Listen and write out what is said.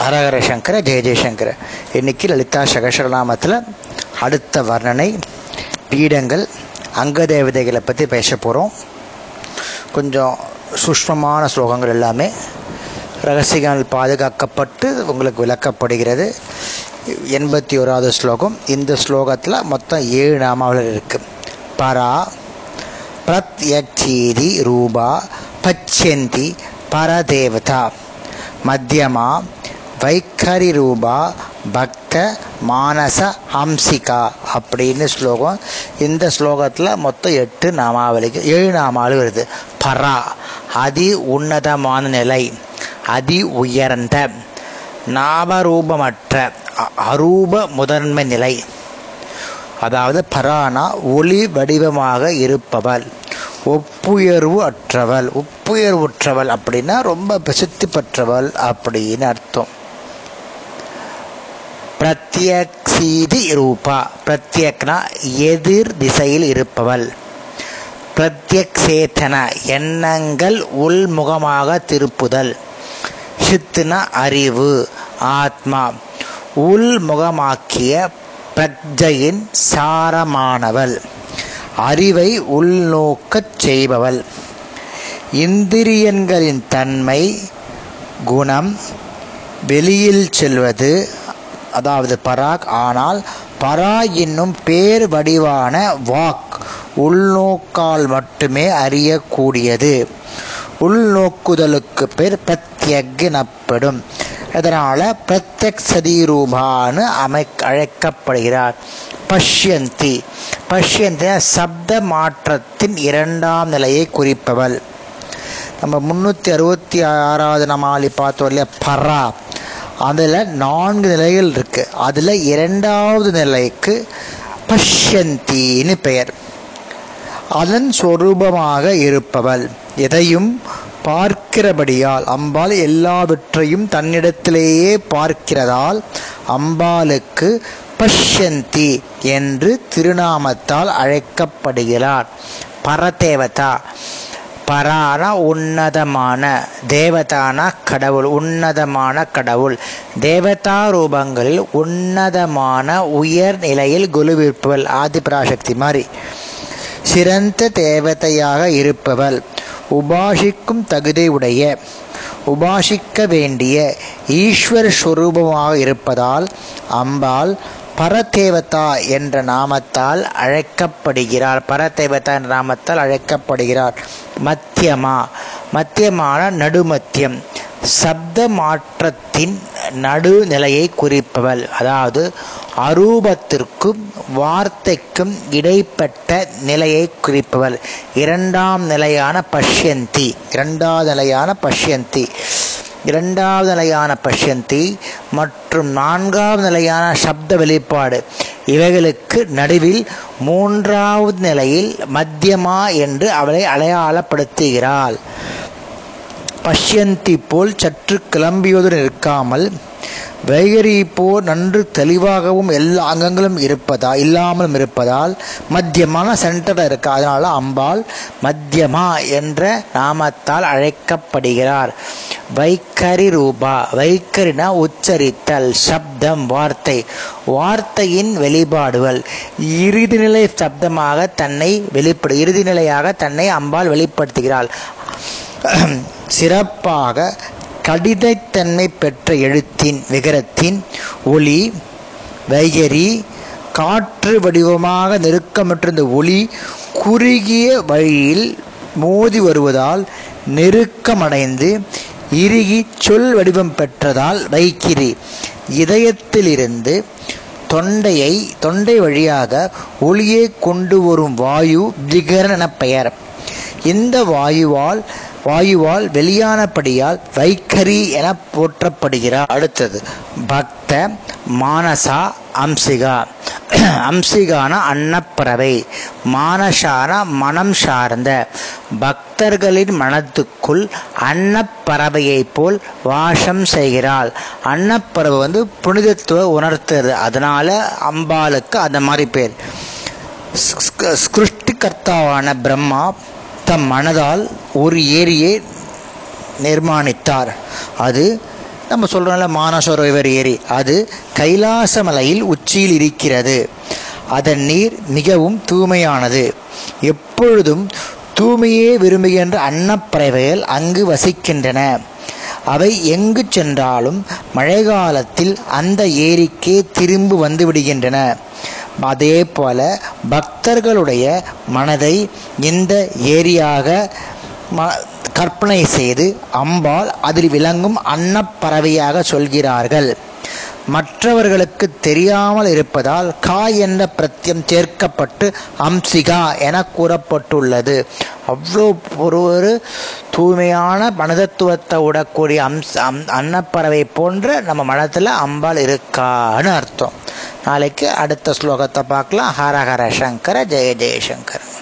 ஹரஹர சங்கர ஜெய ஜெயசங்கர இன்னைக்கு லலிதா சகசரநாமத்தில் அடுத்த வர்ணனை பீடங்கள் அங்க தேவதைகளை பற்றி பேச போகிறோம் கொஞ்சம் சூஷ்மமான ஸ்லோகங்கள் எல்லாமே ரகசியங்கள் பாதுகாக்கப்பட்டு உங்களுக்கு விளக்கப்படுகிறது. எண்பத்தி ஓராவது ஸ்லோகம். இந்த ஸ்லோகத்தில் மொத்தம் ஏழு நாமாவளர் இருக்குது பரா பிரத்யக்ஷீதி ரூபா பச்சந்தி பரதேவதா. மத்தியமா வைக்கரி ரூபா பக்த மானச ஹம்சிகா அப்படின்னு ஸ்லோகம். இந்த ஸ்லோகத்தில் மொத்தம் எட்டு நாமாவளிக்கு ஏழு நாமாவளி வருது. பரா அதி உன்னதமான நிலை அதி உயர்ந்த நாமரூபமற்ற அரூப முதன்மை நிலை. அதாவது பரானா ஒளி வடிவமாக இருப்பவள் ஒப்புயர்வு அற்றவள் ஒப்புயர்வுற்றவள் அப்படின்னா ரொம்ப பிரசித்தி பெற்றவள் அப்படின்னு அர்த்தம். பிரத்யக்ஷீதி ரூபா பிரத்யக்னா எதிர் திசையில் இருப்பவள். பிரத்யக்ஷேத்தன எண்ணங்கள் உள்முகமாக திருப்புதல். சித்துனா அறிவு ஆத்மா. உள்முகமாக்கிய பிரஜையின் சாரமானவள். அறிவை உள்நோக்கச் செய்பவள். இந்திரியன்களின் தன்மை குணம் வெளியில் செல்வது அதாவது பராக் ஆனால் பரா என்னும் பேர் வடிவான வாக் உள்நோக்கால் மட்டுமே அறியக்கூடியது. உள்நோக்குதலுக்கு பேர் பிரத்யக் எனப்படும் இதனால் பிரத்யக் சதிரூபான்னு அமை அழைக்கப்படுகிறார். பஷ்யந்தி. பஷ்யந்தி சப்த மாற்றத்தின் இரண்டாம் நிலையை குறிப்பவள். நம்ம முன்னூற்றி அறுபத்தி ஆறாவது நமாலி பார்த்தோம் இல்லையா? பரா. அதில் நான்கு நிலைகள் இருக்கு. அதில் இரண்டாவது நிலைக்கு பஷ்யந்தின்னு பெயர். அதன் சொரூபமாக இருப்பவள். எதையும் பார்க்கிறபடியால் அம்பாள் எல்லாவற்றையும் தன்னிடத்திலேயே பார்க்கிறதால் அம்பாளுக்கு பஷ்யந்தி என்று திருநாமத்தால் அழைக்கப்படுகிறார். பரதேவதா. பரான உன்னதமான தேவதான கடவுள் உன்னதமான கடவுள். தேவதா ரூபங்களில் உன்னதமான உயர் நிலையில் குலுவிருப்பவள் ஆதிபராசக்தி மாதிரி. சிறந்த தேவதையாக இருப்பவள் உபாசிக்கும் தகுதி உடைய உபாசிக்க வேண்டிய ஈஸ்வர ஸ்வரூபமாக இருப்பதால் அம்பாள் பரதேவதா என்ற நாமத்தால் அழைக்கப்படுகிறார். பரதேவதா என்ற நாமத்தால் அழைக்கப்படுகிறார். மத்தியமா. மத்தியமான நடுமத்தியம். சப்த மாற்றத்தின் நடுநிலையை குறிப்பவள். அதாவது அரூபத்திற்கும் வார்த்தைக்கும் இடைப்பட்ட நிலையை குறிப்பவள். இரண்டாம் நிலையான பஷ்யந்தி. இரண்டாவது நிலையான பஷ்யந்தி. இரண்டாவது நிலையான பஷ்யந்தி. மற்றும் நான்காவது நிலையான சப்த வெளிப்பாடு. இவைகளுக்கு நடுவில் மூன்றாவது நிலையில் மத்தியமா என்று அவளை அடையாளப்படுத்துகிறாள். பஷ்யந்தி போல் சற்று கிளம்பியதுடன் இருக்காமல் வைகரி போல் நன்று தெளிவாகவும் எல்லா அங்கங்களும் இருப்பதா இல்லாமலும் இருப்பதால் மத்தியமான சென்டரில் இருக்கு அதனால அம்பாள் மத்தியமா என்ற நாமத்தால் அழைக்கப்படுகிறார். வைக்கரி ரூபா. வைக்கரினா உச்சரித்தல் சப்தம் வார்த்தை. வார்த்தையின் வெளிப்பாடுகள். இறுதிநிலை சப்தமாக தன்னை வெளிப்படு இறுதிநிலையாக தன்னை அம்பாள் வெளிப்படுத்துகிறாள். சிறப்பாக கடிதத்தன்மை பெற்ற எழுத்தின் விகரத்தின் ஒளி வைகரி காற்று வடிவமாக நெருக்கமற்றிருந்த ஒளி குறுகிய வழியில் மோதி வருவதால் நெருக்கமடைந்து இறுகி சொல் வடிவம் பெற்றதால் வைக்கிரி இதயத்திலிருந்து தொண்டையை தொண்டை வழியாக ஒளியை கொண்டு வரும் வாயு ஜிகரன் என பெயர். இந்த வாயுவால் வாயுவால் வெளியானபடியால் வைக்கரி என போற்றப்படுகிறார். அடுத்தது பக்த மானசா அம்சிகா. அம்சிகான அன்னப்பறவை மானசான மனம் சார்ந்த பக்தர்களின் மனத்துக்குள் அன்னப்பறவையைப் போல் வாசம் செய்கிறாள். அன்னப்பறவை வந்து புனிதத்துவ உணர்த்துறது. அதனால அம்பாளுக்கு அந்த மாதிரி பேர். ஸ்கிருஷ்டிகர்த்தாவான பிரம்மா தம் மனதால் ஒரு ஏரியை நிர்மாணித்தார். அது நம்ம சொல்கிறோம்ல மானசரோவர் ஏரி. அது கைலாச மலையில் உச்சியில் இருக்கிறது. அதன் நீர் மிகவும் தூய்மையானது. எப்பொழுதும் தூய்மையே விரும்புகின்ற அன்னப்பறவைகள் அங்கு வசிக்கின்றன. அவை எங்கு சென்றாலும் மழைக்காலத்தில் அந்த ஏரிக்கே திரும்பி வந்து விடுகின்றன. அதே போல பக்தர்களுடைய மனதை இந்த ஏரியாக கற்பனை செய்து அம்பாள் அதில் விளங்கும் அன்னப்பறவையாக சொல்கிறார்கள். மற்றவர்களுக்கு தெரியாமல் இருப்பதால் கா என்ற பிரத்தியம் சேர்க்கப்பட்டு அம்சிகா என கூறப்பட்டுள்ளது. அவ்வளோ ஒரு ஒரு தூய்மையான மனதத்துவத்தை விடக்கூடிய அம்ச அம் அன்னப்பறவை போன்ற நம்ம மனத்தில் அம்பாள் இருக்கான்னு அர்த்தம். நாளைக்கு அடுத்த ஸ்லோகத்தை பார்க்கலாம். ஹரஹர சங்கர ஜெய ஜெயசங்கர